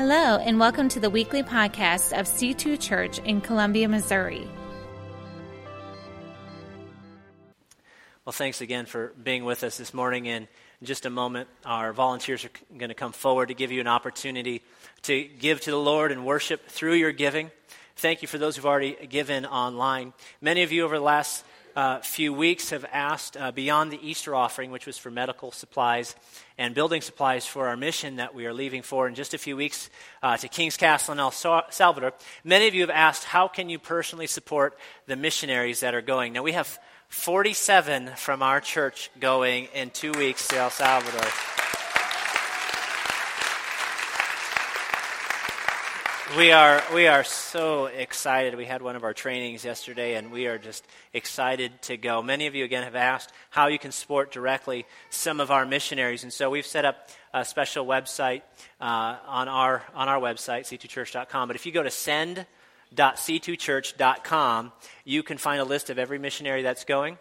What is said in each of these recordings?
Hello, and welcome to the weekly podcast of C2 Church in Columbia, Missouri. Well, thanks again for being with us this morning. And in just a moment, our volunteers are going to come forward to give you an opportunity to give to the Lord and worship through your giving. Thank you for those who've already given online. Many of you over the last uh, few weeks have asked uh, beyond the Easter offering, which was for medical supplies and building supplies for our mission that we are leaving for in just a few weeks uh, to King's Castle in El Salvador. Many of you have asked, how can you personally support the missionaries that are going? Now, we have 47 from our church going in two weeks to El Salvador. We are, we are so excited. We had one of our trainings yesterday, and we are just excited to go. Many of you, again, have asked how you can support directly some of our missionaries. And so we've set up a special website uh, on, our, on our website, c2church.com. But if you go to send.c2church.com, you can find a list of every missionary that's going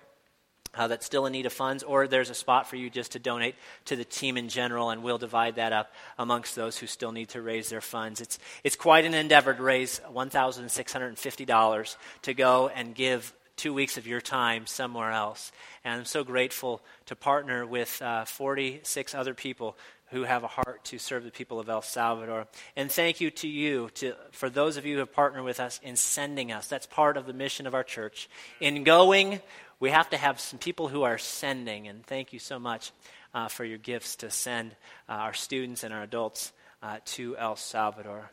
uh, that's still in need of funds, or there's a spot for you just to donate to the team in general, and we'll divide that up amongst those who still need to raise their funds. It's, it's quite an endeavor to raise $1,650 to go and give two weeks of your time somewhere else. And I'm so grateful to partner with uh, 46 other people who have a heart to serve the people of El Salvador. And thank you to you, to, for those of you who have partnered with us in sending us. That's part of the mission of our church. In going, we have to have some people who are sending, and thank you so much uh, for your gifts to send uh, our students and our adults uh, to El Salvador.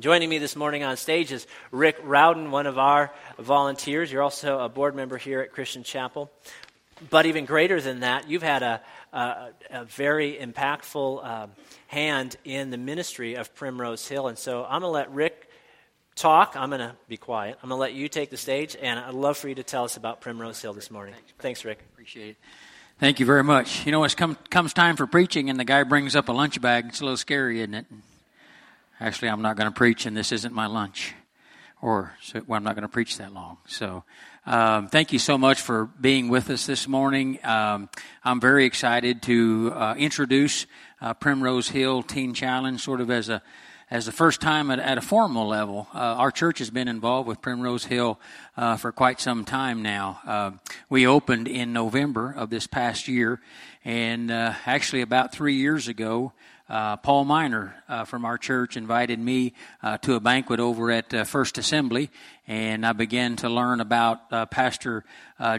Joining me this morning on stage is Rick Rowden, one of our volunteers. You're also a board member here at Christian Chapel. But even greater than that, you've had a, a, a very impactful uh, hand in the ministry of Primrose Hill. And so I'm going to let Rick talk. I'm going to be quiet. I'm going to let you take the stage, and I'd love for you to tell us about Primrose Hill this morning. Thanks, Thanks Rick. Appreciate it. Thank you very much. You know, it come, comes time for preaching, and the guy brings up a lunch bag. It's a little scary, isn't it? Actually, I'm not going to preach, and this isn't my lunch. Or, so, well, I'm not going to preach that long. So, um, thank you so much for being with us this morning. Um, I'm very excited to uh, introduce uh, Primrose Hill Teen Challenge sort of as a as the first time at, at a formal level. Uh, our church has been involved with Primrose Hill uh, for quite some time now. Uh, we opened in November of this past year, and uh, actually about three years ago, uh, Paul Miner uh, from our church invited me to a banquet over at First Assembly, and I began to learn about Pastor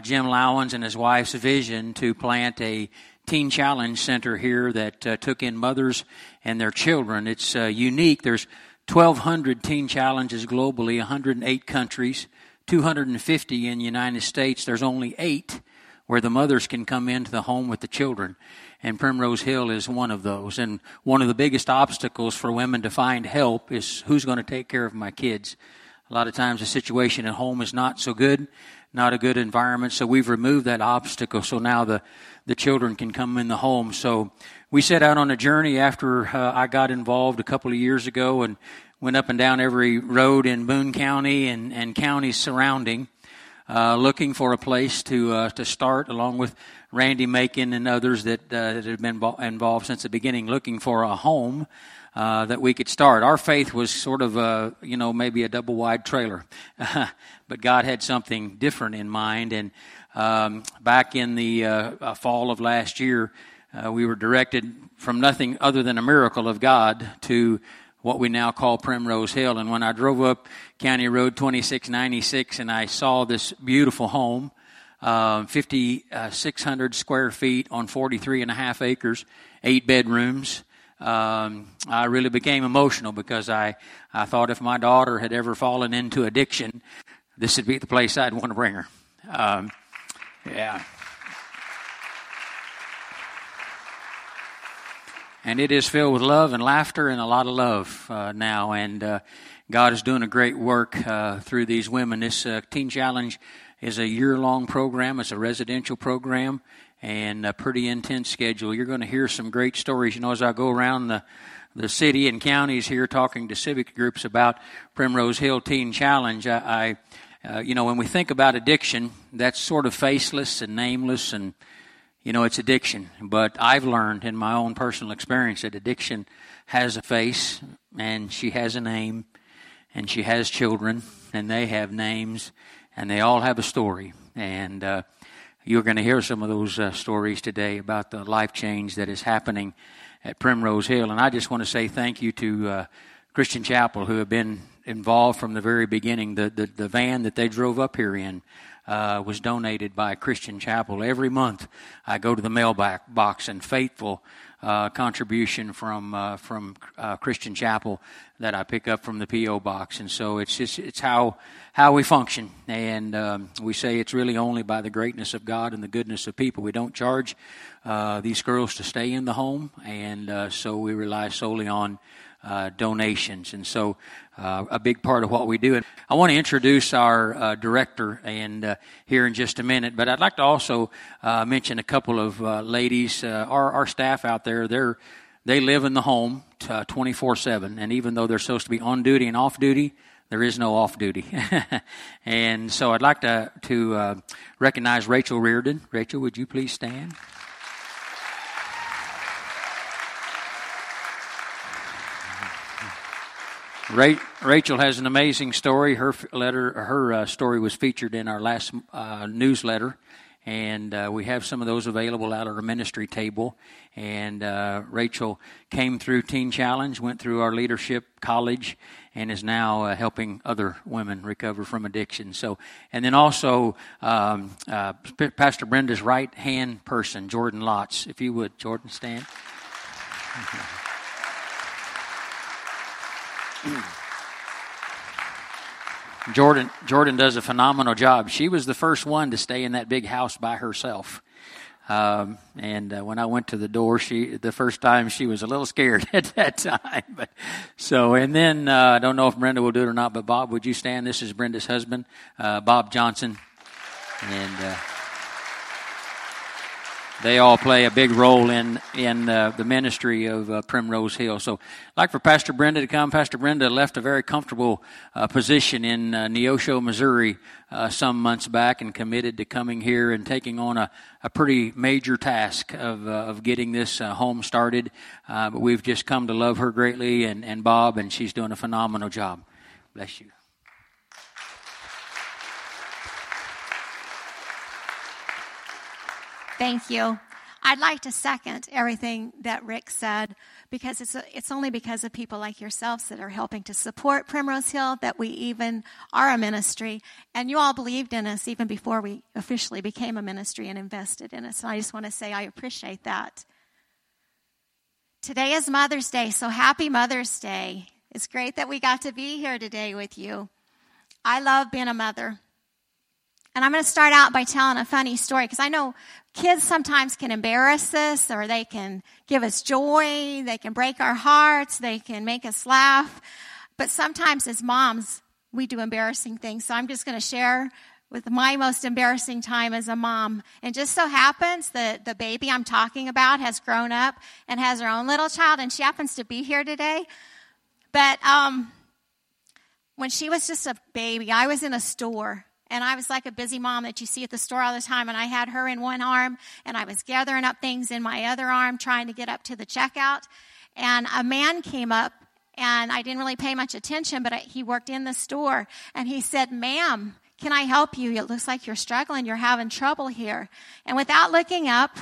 Jim Lowens and his wife's vision to plant a Teen Challenge Center here that uh, took in mothers and their children. It's uh, unique. There's 1,200 teen challenges globally, 108 countries, 250 in the United States. There's only eight where the mothers can come into the home with the children. And Primrose Hill is one of those. And one of the biggest obstacles for women to find help is who's going to take care of my kids. A lot of times the situation at home is not so good, not a good environment. So we've removed that obstacle. So now the the children can come in the home. So we set out on a journey after uh, I got involved a couple of years ago and went up and down every road in Boone County and, and counties surrounding, uh, looking for a place to uh, to start, along with Randy Macon and others that, uh, that have been involved since the beginning, looking for a home. Uh, that we could start. Our faith was sort of a, you know, maybe a double wide trailer, but God had something different in mind, and um, back in the uh, uh, fall of last year, uh, we were directed from nothing other than a miracle of God to what we now call Primrose Hill. And when I drove up County Road 2696 and I saw this beautiful home, uh, 5,600 square feet on 43 and a half acres, eight bedrooms, um, I really became emotional because I, I thought if my daughter had ever fallen into addiction, this would be the place I'd want to bring her. Um, yeah. And it is filled with love and laughter and a lot of love uh, now. And uh, God is doing a great work uh, through these women. This uh, Teen Challenge is a year long program, it's a residential program and a pretty intense schedule. You're going to hear some great stories. You know, as I go around the the city and counties here talking to civic groups about Primrose Hill Teen Challenge, I, I uh, you know, when we think about addiction, that's sort of faceless and nameless, and you know, it's addiction. But I've learned in my own personal experience that addiction has a face and she has a name and she has children and they have names and they all have a story. And uh, you're going to hear some of those uh, stories today about the life change that is happening at Primrose Hill. And I just want to say thank you to uh, Christian Chapel who have been involved from the very beginning. The, the, the van that they drove up here in uh, was donated by Christian Chapel. Every month I go to the mailbox and faithful uh, contribution from uh, from uh, Christian Chapel that I pick up from the PO box, and so it's just it's how how we function, and um, we say it's really only by the greatness of God and the goodness of people. We don't charge uh, these girls to stay in the home, and uh, so we rely solely on uh, donations. And so, uh, a big part of what we do. And I want to introduce our uh, director and uh, here in just a minute. But I'd like to also uh, mention a couple of uh, ladies. our our staff out there, they're they live in the home twenty four seven, and even though they're supposed to be on duty and off duty. There is no off duty, and so I'd like to to recognize Rachel Reardon. Rachel, would you please stand? Rachel has an amazing story. Her letter, her uh, story was featured in our last uh, newsletter, and uh, we have some of those available at our ministry table. And uh, Rachel came through Teen Challenge, went through our leadership college, and is now uh, helping other women recover from addiction. So, and then also um, uh, Pastor Brenda's right hand person, Jordan Lotz. If you would, Jordan, stand. Jordan Jordan does a phenomenal job. She was the first one to stay in that big house by herself. Um, and uh, when I went to the door, she the first time she was a little scared at that time. But so and then uh, I don't know if Brenda will do it or not. But Bob, would you stand? This is Brenda's husband, uh, Bob Johnson, and. They all play a big role in in uh, the ministry of uh, Primrose Hill. So, I'd like for Pastor Brenda to come. Pastor Brenda left a very comfortable uh, position in uh, Neosho, Missouri, uh, some months back, and committed to coming here and taking on a, a pretty major task of uh, of getting this home started. but we've just come to love her greatly, and and Bob, and she's doing a phenomenal job. Bless you. Thank you. I'd like to second everything that Rick said because it's, it's only because of people like yourselves that are helping to support Primrose Hill that we even are a ministry. And you all believed in us even before we officially became a ministry and invested in us. And I just want to say I appreciate that. Today is Mother's Day, so happy Mother's Day. It's great that we got to be here today with you. I love being a mother. And I'm going to start out by telling a funny story because I know kids sometimes can embarrass us or they can give us joy. They can break our hearts. They can make us laugh. But sometimes as moms, we do embarrassing things. So I'm just going to share with my most embarrassing time as a mom. And just so happens that the baby I'm talking about has grown up and has her own little child, and she happens to be here today. But um, when she was just a baby, I was in a store and I was like a busy mom that you see at the store all the time. And I had her in one arm, and I was gathering up things in my other arm, trying to get up to the checkout. And a man came up, and I didn't really pay much attention, but he worked in the store, and he said, Ma'am, can I help you? It looks like you're struggling. You're having trouble here. And without looking up,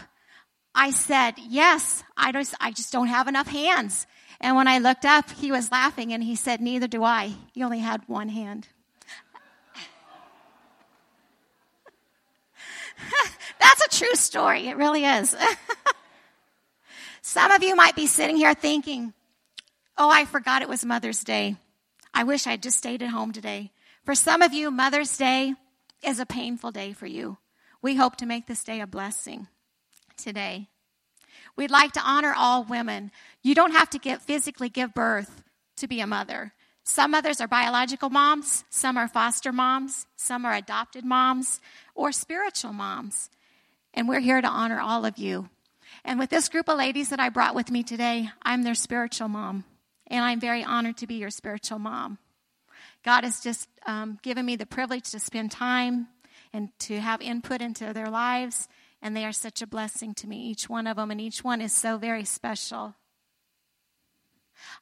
I said, Yes, I just, I just don't have enough hands. And when I looked up, he was laughing and he said, Neither do I. He only had one hand. That's a true story. It really is. Some of you might be sitting here thinking, oh, I forgot it was Mother's Day. I wish I'd just stayed at home today. For some of you, Mother's Day is a painful day for you. We hope to make this day a blessing today. We'd like to honor all women. You don't have to get, physically give birth to be a mother. Some mothers are biological moms, some are foster moms, some are adopted moms, or spiritual moms. And we're here to honor all of you. And with this group of ladies that I brought with me today, I'm their spiritual mom. And I'm very honored to be your spiritual mom. God has just um, given me the privilege to spend time and to have input into their lives and they are such a blessing to me, each one of them, and each one is so very special.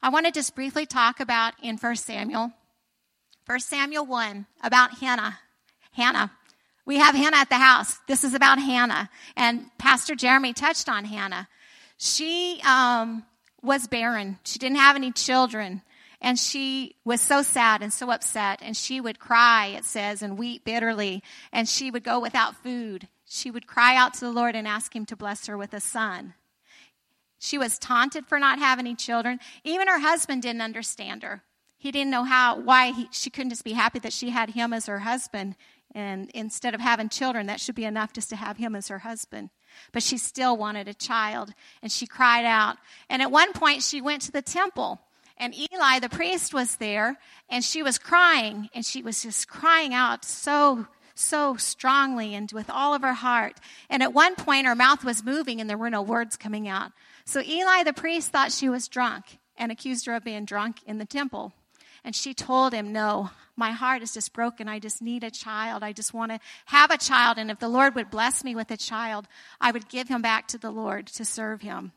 I want to just briefly talk about in 1 Samuel, 1 Samuel 1, about Hannah. Hannah. We have Hannah at the house. This is about Hannah. And Pastor Jeremy touched on Hannah. She um, was barren, she didn't have any children. And she was so sad and so upset. And she would cry, it says, and weep bitterly. And she would go without food. She would cry out to the Lord and ask Him to bless her with a son. She was taunted for not having any children. Even her husband didn't understand her. He didn't know how, why he, she couldn't just be happy that she had him as her husband. And instead of having children, that should be enough just to have him as her husband. But she still wanted a child, and she cried out. And at one point, she went to the temple, and Eli, the priest, was there, and she was crying, and she was just crying out so so strongly and with all of her heart. And at one point, her mouth was moving and there were no words coming out. So Eli the priest thought she was drunk and accused her of being drunk in the temple. And she told him, No, my heart is just broken. I just need a child. I just want to have a child. And if the Lord would bless me with a child, I would give him back to the Lord to serve him.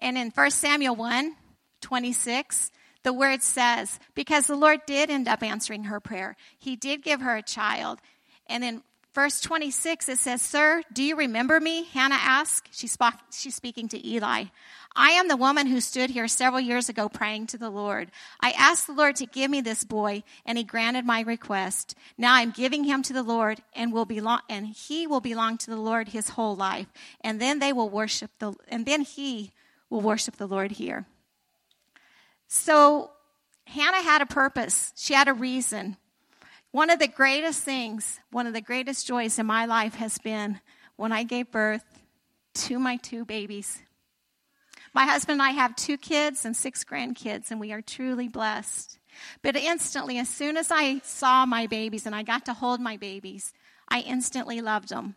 And in 1 Samuel 1 26, the word says, because the Lord did end up answering her prayer, He did give her a child. And in verse 26, it says, Sir, do you remember me? Hannah asked. She's, she's speaking to Eli. I am the woman who stood here several years ago praying to the Lord. I asked the Lord to give me this boy, and he granted my request. Now I'm giving him to the Lord, and will belong, and he will belong to the Lord his whole life. And then they will worship the, and then he will worship the Lord here. So Hannah had a purpose. She had a reason. One of the greatest things, one of the greatest joys in my life has been when I gave birth to my two babies. My husband and I have two kids and six grandkids, and we are truly blessed. But instantly, as soon as I saw my babies and I got to hold my babies, I instantly loved them.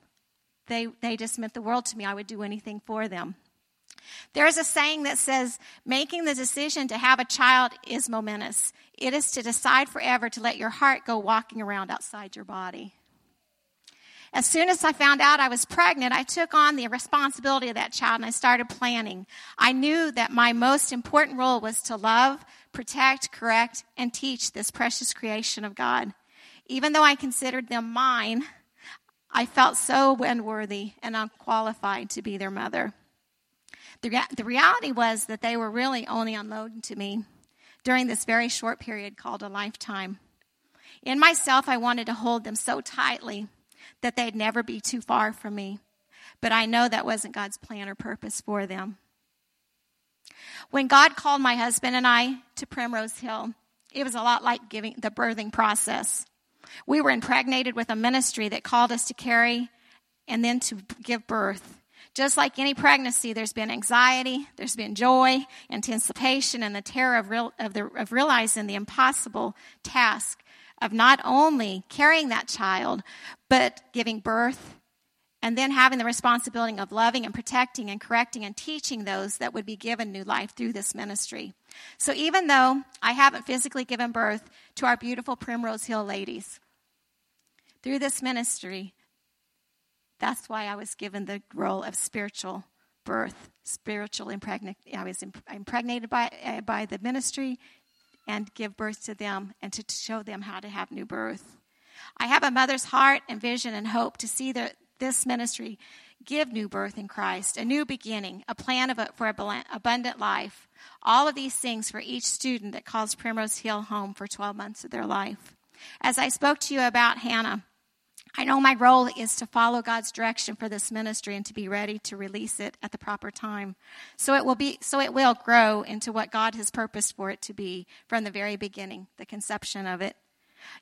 They, they just meant the world to me. I would do anything for them. There's a saying that says, making the decision to have a child is momentous. It is to decide forever to let your heart go walking around outside your body. As soon as I found out I was pregnant, I took on the responsibility of that child and I started planning. I knew that my most important role was to love, protect, correct, and teach this precious creation of God. Even though I considered them mine, I felt so unworthy and unqualified to be their mother. The, the reality was that they were really only unloading to me during this very short period called a lifetime. In myself, I wanted to hold them so tightly that they'd never be too far from me. But I know that wasn't God's plan or purpose for them. When God called my husband and I to Primrose Hill, it was a lot like giving the birthing process. We were impregnated with a ministry that called us to carry and then to give birth. Just like any pregnancy, there's been anxiety, there's been joy, anticipation, and the terror of, real, of, the, of realizing the impossible task of not only carrying that child, but giving birth and then having the responsibility of loving and protecting and correcting and teaching those that would be given new life through this ministry. So even though I haven't physically given birth to our beautiful Primrose Hill ladies, through this ministry, that's why I was given the role of spiritual birth, spiritual impregnate. I was impregnated by, uh, by the ministry and give birth to them and to show them how to have new birth. I have a mother's heart and vision and hope to see the, this ministry give new birth in Christ, a new beginning, a plan of a, for abundant life. All of these things for each student that calls Primrose Hill home for 12 months of their life. As I spoke to you about Hannah, I know my role is to follow God's direction for this ministry and to be ready to release it at the proper time. So it will be so it will grow into what God has purposed for it to be from the very beginning, the conception of it.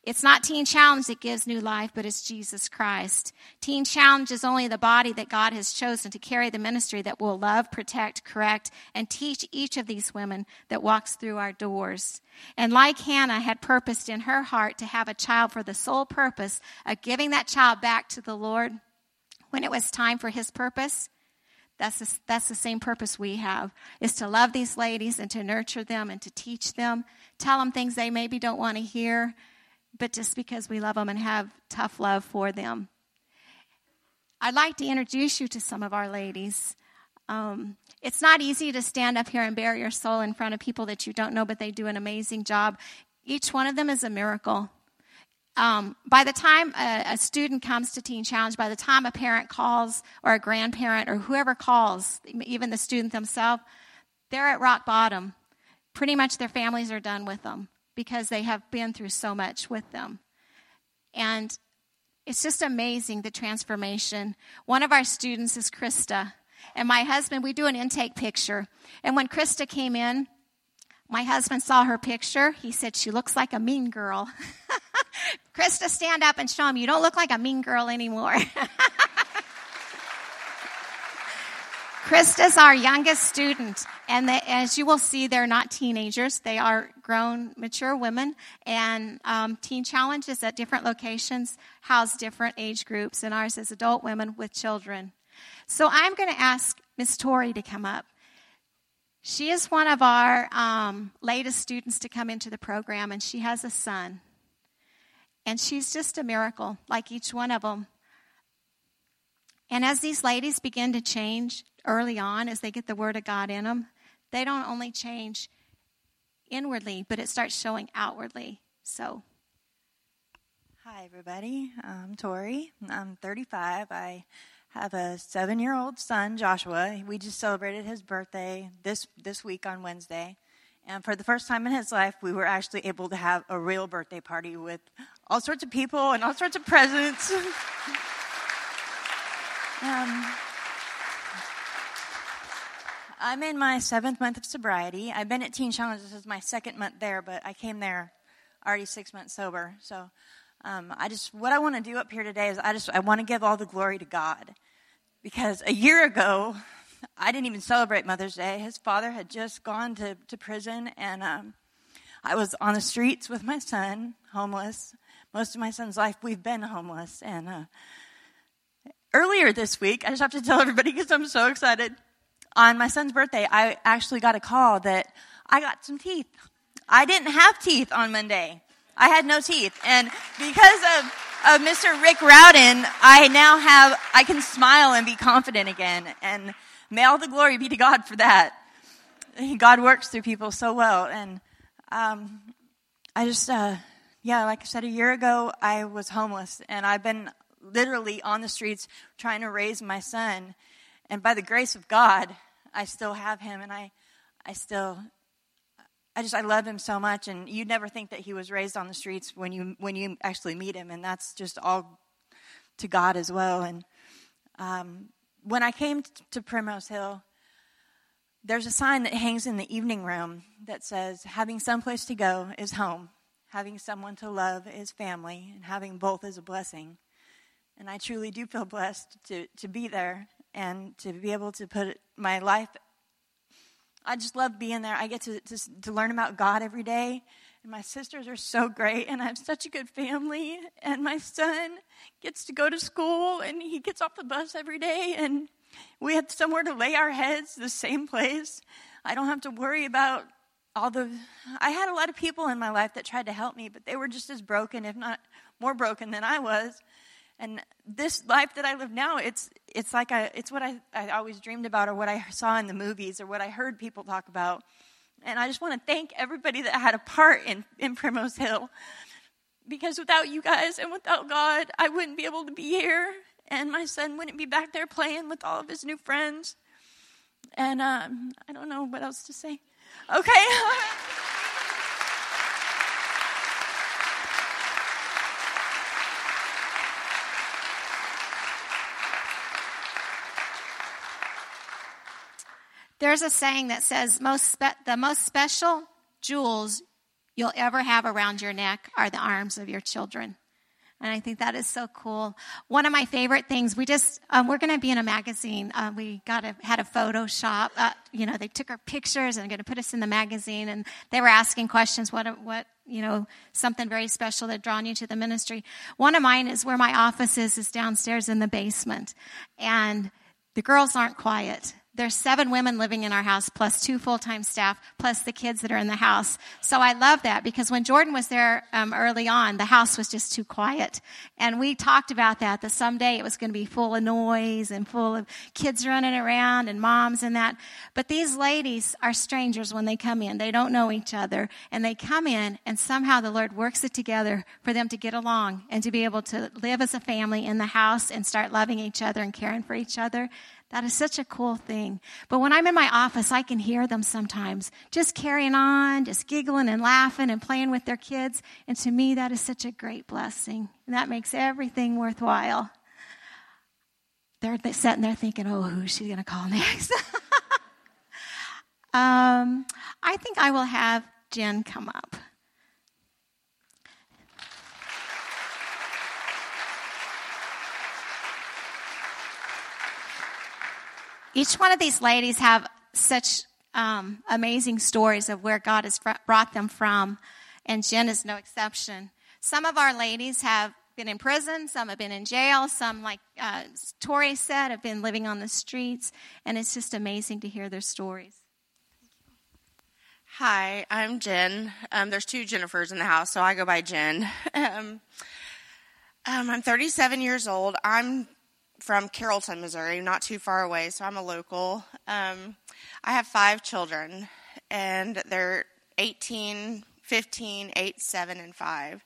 It's not Teen Challenge that gives new life, but it's Jesus Christ. Teen Challenge is only the body that God has chosen to carry the ministry that will love, protect, correct, and teach each of these women that walks through our doors. And like Hannah had purposed in her heart to have a child for the sole purpose of giving that child back to the Lord when it was time for his purpose, that's the, that's the same purpose we have, is to love these ladies and to nurture them and to teach them, tell them things they maybe don't want to hear, but just because we love them and have tough love for them. I'd like to introduce you to some of our ladies. Um, it's not easy to stand up here and bare your soul in front of people that you don't know, but they do an amazing job. Each one of them is a miracle. Um, by the time a, a, student comes to Teen Challenge, by the time a parent calls or a grandparent or whoever calls, even the student themselves, they're at rock bottom. Pretty much their families are done with them because they have been through so much with them. And it's just amazing the transformation. One of our students is Krista. And my husband, we do an intake picture. And when Krista came in, my husband saw her picture. He said, She looks like a mean girl. Krista, stand up and show him you don't look like a mean girl anymore. Krista's our youngest student, and they, as you will see, they're not teenagers. They are grown, mature women, and um, Teen Challenges at different locations house different age groups, and ours is adult women with children. So I'm going to ask Miss Tori to come up. She is one of our um, latest students to come into the program, and she has a son. And she's just a miracle, like each one of them. And as these ladies begin to change early on, as they get the Word of God in them, they don't only change inwardly, but it starts showing outwardly. So. Hi, everybody. I'm Tori. I'm 35. I have a seven year old son, Joshua. We just celebrated his birthday this, this week on Wednesday. And for the first time in his life, we were actually able to have a real birthday party with all sorts of people and all sorts of presents. Um, I'm in my seventh month of sobriety. I've been at Teen Challenge. This is my second month there, but I came there already six months sober. So um, I just, what I want to do up here today is I just, I want to give all the glory to God. Because a year ago, I didn't even celebrate Mother's Day. His father had just gone to, to prison, and um, I was on the streets with my son, homeless. Most of my son's life, we've been homeless. And uh, earlier this week, I just have to tell everybody because I'm so excited. On my son's birthday, I actually got a call that I got some teeth. I didn't have teeth on Monday. I had no teeth. And because of, of Mr. Rick Rowden, I now have, I can smile and be confident again. And may all the glory be to God for that. God works through people so well. And um, I just, uh, yeah, like I said, a year ago, I was homeless. And I've been literally on the streets trying to raise my son. And by the grace of God, I still have him and I, I still, I just, I love him so much. And you'd never think that he was raised on the streets when you, when you actually meet him. And that's just all to God as well. And um, when I came to Primrose Hill, there's a sign that hangs in the evening room that says, having someplace to go is home. Having someone to love is family, and having both is a blessing. And I truly do feel blessed to, to be there and to be able to put my life. I just love being there. I get to, to, to learn about God every day. And my sisters are so great, and I have such a good family. And my son gets to go to school, and he gets off the bus every day, and we have somewhere to lay our heads, the same place. I don't have to worry about all the. I had a lot of people in my life that tried to help me, but they were just as broken, if not more broken, than I was. And this life that I live now, it's, it's like I, it's what I, I always dreamed about or what I saw in the movies or what I heard people talk about. And I just want to thank everybody that had a part in, in Primrose Hill. Because without you guys and without God, I wouldn't be able to be here. And my son wouldn't be back there playing with all of his new friends. And um, I don't know what else to say. Okay. There's a saying that says most spe- the most special jewels you'll ever have around your neck are the arms of your children. And I think that is so cool. One of my favorite things, we just, um, we're going to be in a magazine. Uh, we got a, had a Photoshop. Uh, you know, they took our pictures and going to put us in the magazine. And they were asking questions, what, what, you know, something very special that drawn you to the ministry. One of mine is where my office is, is downstairs in the basement. And the girls aren't quiet there's seven women living in our house plus two full-time staff plus the kids that are in the house. So i love that because when jordan was there um, early on the house was just too quiet. And we talked about that that someday it was going to be full of noise and full of kids running around and moms and that. But these ladies are strangers when they come in. They don't know each other. And they come in and somehow the lord works it together for them to get along and to be able to live as a family in the house and start loving each other and caring for each other that is such a cool thing. But when I'm in my office, I can hear them sometimes just carrying on, just giggling and laughing and playing with their kids. And to me, that is such a great blessing. And that makes everything worthwhile. They're sitting there thinking, oh, who's she going to call next? um, I think I will have Jen come up. Each one of these ladies have such um, amazing stories of where God has brought them from, and Jen is no exception. Some of our ladies have been in prison, some have been in jail, some, like uh, Tori said, have been living on the streets, and it's just amazing to hear their stories. Hi, I'm Jen. Um, there's two Jennifers in the house, so I go by Jen. um, um, I'm 37 years old. I'm from Carrollton, Missouri, not too far away, so I'm a local. Um, I have five children, and they're 18, 15, 8, 7, and 5.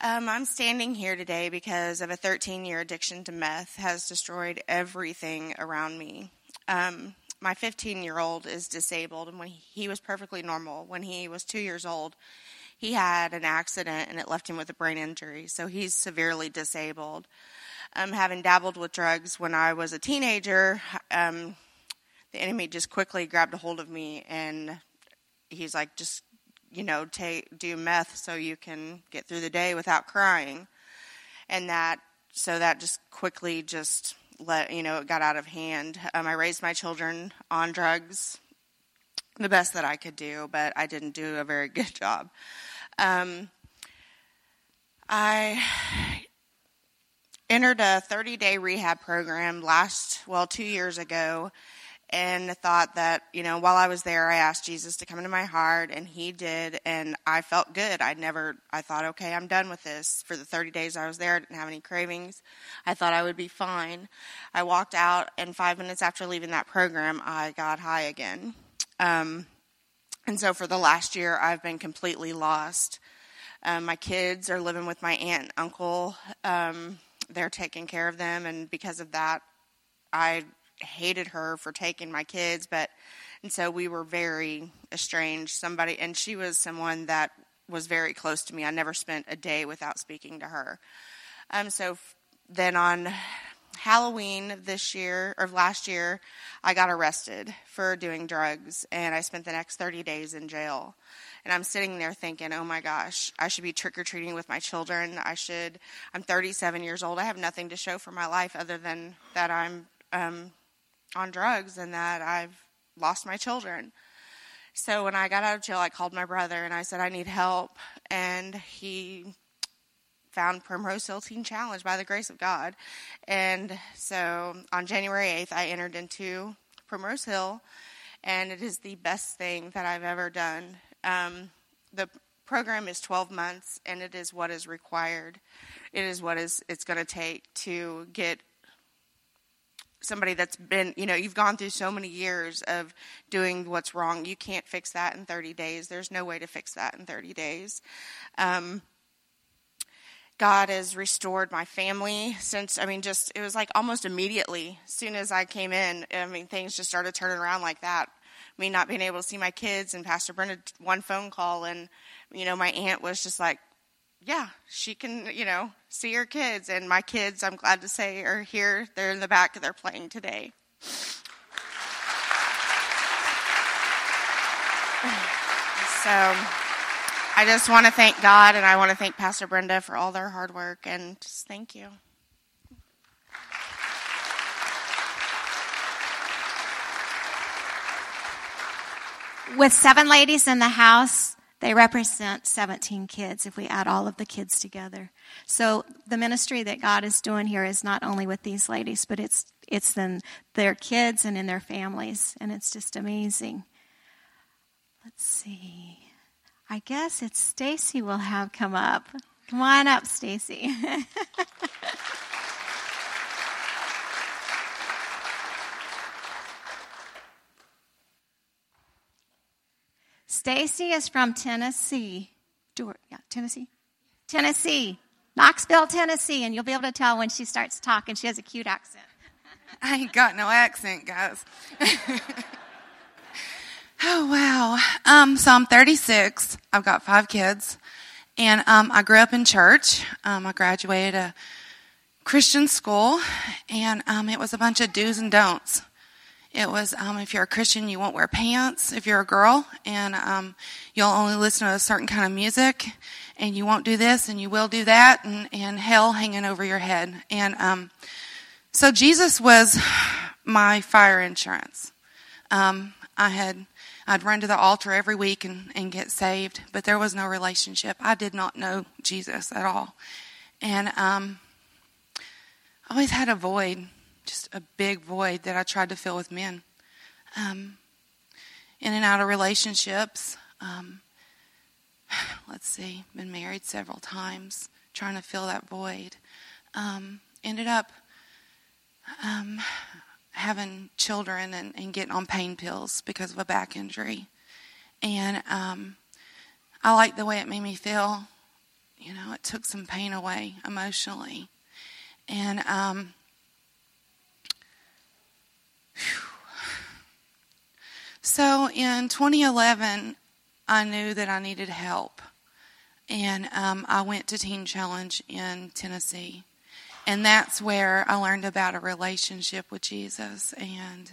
Um, I'm standing here today because of a 13 year addiction to meth has destroyed everything around me. Um, my 15 year old is disabled, and when he was perfectly normal, when he was two years old, he had an accident and it left him with a brain injury, so he's severely disabled um, having dabbled with drugs when I was a teenager, um, the enemy just quickly grabbed a hold of me and he's like, just, you know, take, do meth so you can get through the day without crying. And that, so that just quickly just let, you know, it got out of hand. Um, I raised my children on drugs the best that I could do, but I didn't do a very good job. Um, I entered a 30 day rehab program last, well, two years ago, and thought that, you know, while I was there, I asked Jesus to come into my heart, and He did, and I felt good. I never, I thought, okay, I'm done with this. For the 30 days I was there, I didn't have any cravings. I thought I would be fine. I walked out, and five minutes after leaving that program, I got high again. Um, and so for the last year, I've been completely lost. Um, my kids are living with my aunt and uncle. Um, they're taking care of them, and because of that, I hated her for taking my kids. But and so we were very estranged. Somebody, and she was someone that was very close to me. I never spent a day without speaking to her. Um, so then on Halloween this year or last year, I got arrested for doing drugs, and I spent the next 30 days in jail. And I'm sitting there thinking, oh my gosh, I should be trick or treating with my children. I should, I'm 37 years old. I have nothing to show for my life other than that I'm um, on drugs and that I've lost my children. So when I got out of jail, I called my brother and I said, I need help. And he found Primrose Hill Teen Challenge by the grace of God. And so on January 8th, I entered into Primrose Hill, and it is the best thing that I've ever done. Um, the program is 12 months, and it is what is required. It is what is it's going to take to get somebody that's been, you know, you've gone through so many years of doing what's wrong. You can't fix that in 30 days. There's no way to fix that in 30 days. Um, God has restored my family since, I mean, just, it was like almost immediately, as soon as I came in, I mean, things just started turning around like that. Me not being able to see my kids and Pastor Brenda one phone call and you know my aunt was just like yeah she can you know see her kids. And my kids I'm glad to say are here. They're in the back they're playing today. So I just want to thank God and I want to thank Pastor Brenda for all their hard work and just thank you with seven ladies in the house, they represent 17 kids if we add all of the kids together. So the ministry that God is doing here is not only with these ladies, but it's it's in their kids and in their families, and it's just amazing. Let's see. I guess it's Stacy will have come up. Come on up, Stacy. Stacy is from Tennessee. Yeah, Tennessee. Tennessee. Knoxville, Tennessee, and you'll be able to tell when she starts talking. She has a cute accent. I ain't got no accent, guys. oh wow. Um, so I'm 36. I've got five kids, and um, I grew up in church. Um, I graduated a Christian school, and um, it was a bunch of do's and don'ts. It was um, if you're a Christian, you won't wear pants if you're a girl, and um, you'll only listen to a certain kind of music, and you won't do this and you will do that, and, and hell hanging over your head. And so Jesus was my fire insurance. I had I'd run to the altar every week and, and get saved, but there was no relationship. I did not know Jesus at all, and um, I always had a void just a big void that I tried to fill with men. Um, in and out of relationships. Um, let's see, been married several times, trying to fill that void. Um, ended up um, having children and, and, getting on pain pills because of a back injury. And um, I liked the way it made me feel. You know, it took some pain away emotionally. And um, so in 2011, I knew that I needed help. And um, I went to Teen Challenge in Tennessee. And that's where I learned about a relationship with Jesus. And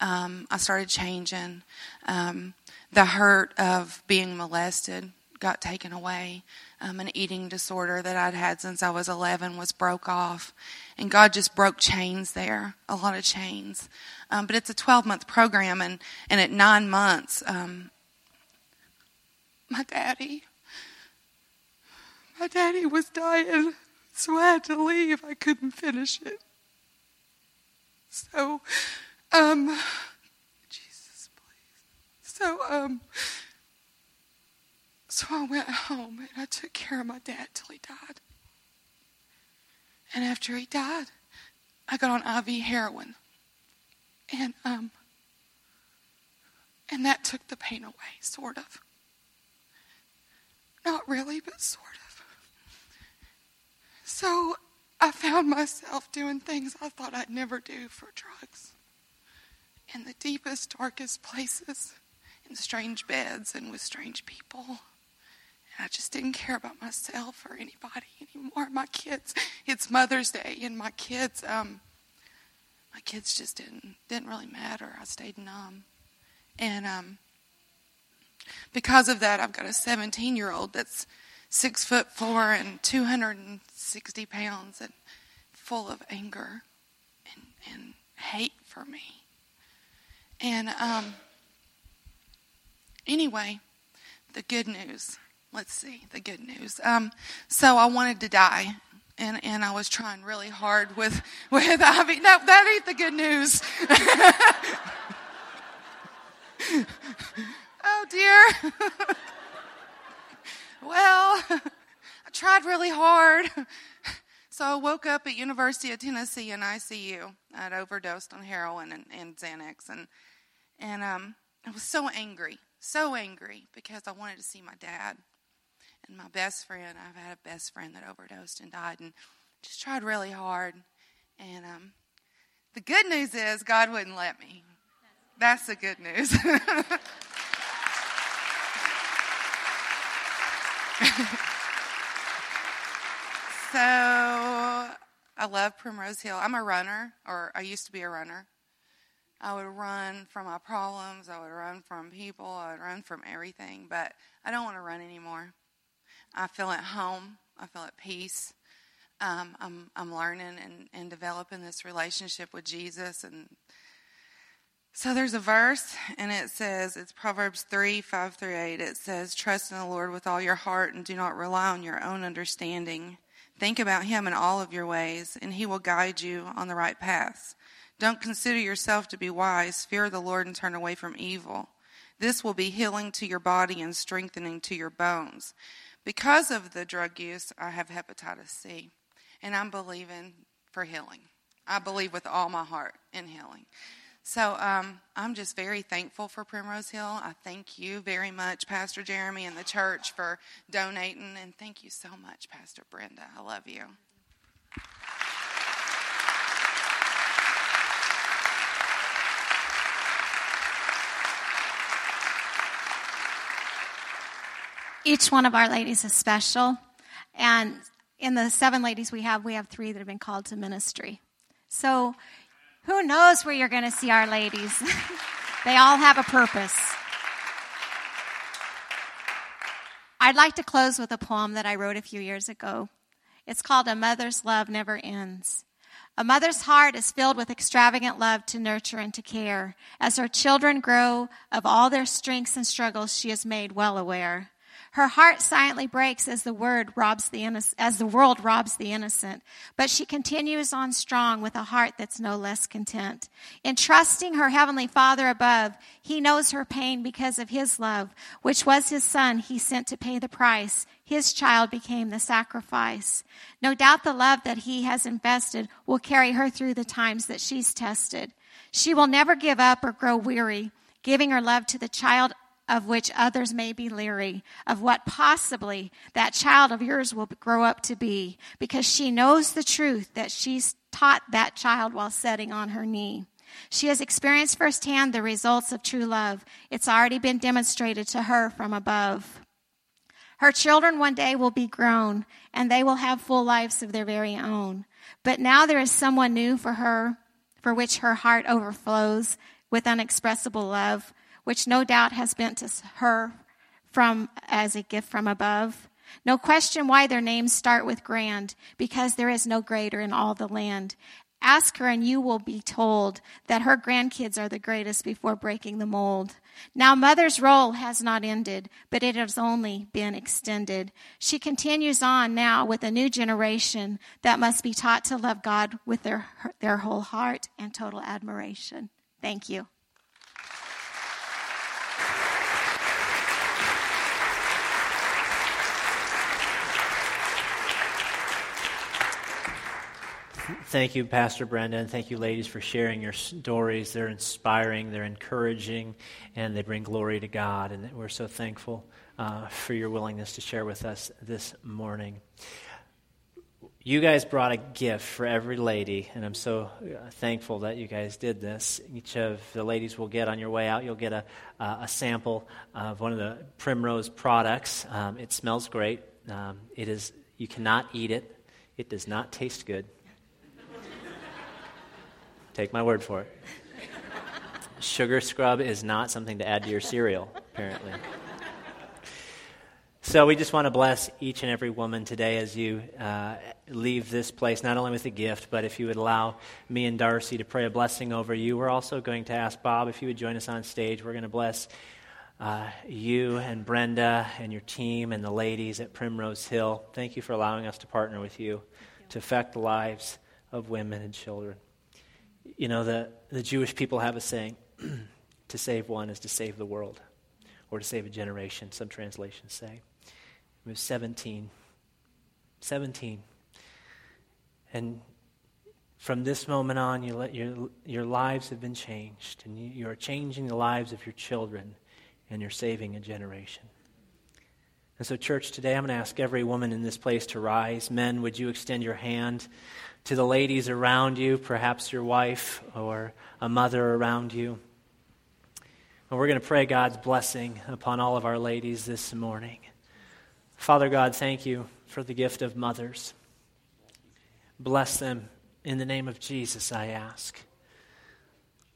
um, I started changing. Um, the hurt of being molested got taken away. Um, an eating disorder that I'd had since I was 11 was broke off. And God just broke chains there, a lot of chains. Um, but it's a 12 month program, and, and at nine months, um, my daddy, my daddy was dying, so I had to leave. I couldn't finish it. So, um, Jesus, please. So, um, so I went home and I took care of my dad till he died. And after he died, I got on IV heroin. And um and that took the pain away, sort of. Not really, but sort of. So I found myself doing things I thought I'd never do for drugs. In the deepest, darkest places, in strange beds and with strange people. And I just didn't care about myself or anybody anymore. My kids, it's Mother's Day, and my kids, um, my kids just didn't didn't really matter. I stayed numb, and um, because of that, I've got a 17 year old that's six foot four and 260 pounds and full of anger and, and hate for me. And um, anyway, the good news. Let's see the good news. Um, so I wanted to die, and, and I was trying really hard with with IV. No, that ain't the good news. oh dear. well, I tried really hard. So I woke up at University of Tennessee in ICU. I'd overdosed on heroin and, and Xanax, and and um, I was so angry, so angry because I wanted to see my dad and my best friend. I've had a best friend that overdosed and died, and just tried really hard. And um, the good news is God wouldn't let me. That's the good news. so I love Primrose Hill. I'm a runner, or I used to be a runner. I would run from my problems. I would run from people. I would run from everything. But I don't want to run anymore. I feel at home. I feel at peace. Um, I'm I'm learning and, and developing this relationship with Jesus, and So there's a verse, and it says, it's Proverbs 3 5 through 8. It says, Trust in the Lord with all your heart and do not rely on your own understanding. Think about him in all of your ways, and he will guide you on the right paths. Don't consider yourself to be wise. Fear the Lord and turn away from evil. This will be healing to your body and strengthening to your bones. Because of the drug use, I have hepatitis C, and I'm believing for healing. I believe with all my heart in healing. So um, I'm just very thankful for Primrose Hill. I thank you very much, Pastor Jeremy and the church, for donating. And thank you so much, Pastor Brenda. I love you. Each one of our ladies is special. And in the seven ladies we have, we have three that have been called to ministry. So who knows where you're going to see our ladies? they all have a purpose. I'd like to close with a poem that I wrote a few years ago. It's called A Mother's Love Never Ends. A mother's heart is filled with extravagant love to nurture and to care. As her children grow, of all their strengths and struggles, she is made well aware. Her heart silently breaks as the word robs the innocent, as the world robs the innocent, but she continues on strong with a heart that's no less content. In trusting her heavenly Father above, he knows her pain because of his love, which was his son he sent to pay the price. His child became the sacrifice. No doubt the love that he has invested will carry her through the times that she's tested. She will never give up or grow weary, giving her love to the child of which others may be leery of what possibly that child of yours will grow up to be because she knows the truth that she's taught that child while sitting on her knee. She has experienced firsthand the results of true love. It's already been demonstrated to her from above. Her children one day will be grown and they will have full lives of their very own. But now there is someone new for her, for which her heart overflows with unexpressible love which no doubt has been to her from as a gift from above. No question why their names start with grand, because there is no greater in all the land. Ask her and you will be told that her grandkids are the greatest before breaking the mold. Now mother's role has not ended, but it has only been extended. She continues on now with a new generation that must be taught to love God with their, their whole heart and total admiration. Thank you. Thank you, Pastor Brenda, and thank you, ladies, for sharing your stories. They're inspiring, they're encouraging, and they bring glory to God. And we're so thankful uh, for your willingness to share with us this morning. You guys brought a gift for every lady, and I'm so uh, thankful that you guys did this. Each of the ladies will get on your way out, you'll get a, uh, a sample of one of the Primrose products. Um, it smells great. Um, it is, you cannot eat it, it does not taste good. Take my word for it. Sugar scrub is not something to add to your cereal, apparently. So we just want to bless each and every woman today as you uh, leave this place, not only with a gift, but if you would allow me and Darcy to pray a blessing over you. We're also going to ask Bob if you would join us on stage. We're going to bless uh, you and Brenda and your team and the ladies at Primrose Hill. Thank you for allowing us to partner with you, you. to affect the lives of women and children you know, the, the Jewish people have a saying to save one is to save the world, or to save a generation, some translations say. It was 17. 17. And from this moment on, you let your, your lives have been changed, and you, you are changing the lives of your children, and you're saving a generation. And so, church, today I'm going to ask every woman in this place to rise. Men, would you extend your hand to the ladies around you, perhaps your wife or a mother around you? And we're going to pray God's blessing upon all of our ladies this morning. Father God, thank you for the gift of mothers. Bless them in the name of Jesus, I ask.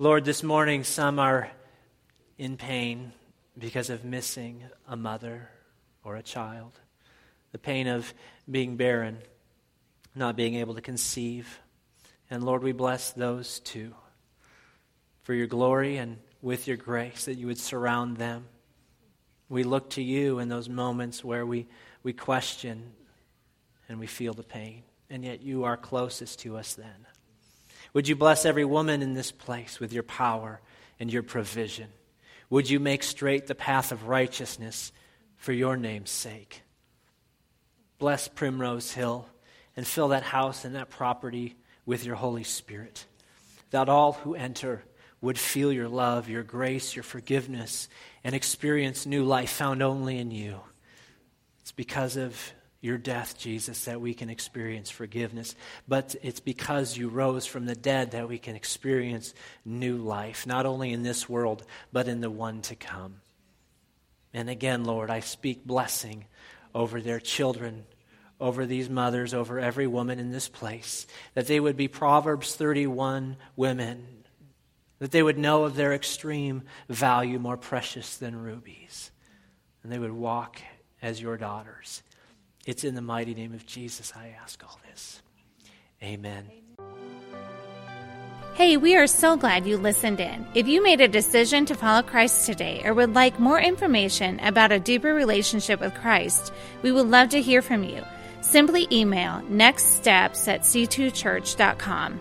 Lord, this morning some are in pain because of missing a mother or a child, the pain of being barren, not being able to conceive. And Lord, we bless those too. for your glory and with your grace, that you would surround them. We look to you in those moments where we, we question and we feel the pain, and yet you are closest to us then. Would you bless every woman in this place with your power and your provision? Would you make straight the path of righteousness for your name's sake? Bless Primrose Hill and fill that house and that property with your Holy Spirit, that all who enter would feel your love, your grace, your forgiveness, and experience new life found only in you. It's because of your death, Jesus, that we can experience forgiveness. But it's because you rose from the dead that we can experience new life, not only in this world, but in the one to come. And again, Lord, I speak blessing over their children, over these mothers, over every woman in this place, that they would be Proverbs 31 women, that they would know of their extreme value, more precious than rubies, and they would walk as your daughters. It's in the mighty name of Jesus I ask all this. Amen. Hey, we are so glad you listened in. If you made a decision to follow Christ today or would like more information about a deeper relationship with Christ, we would love to hear from you. Simply email nextsteps at c2church.com.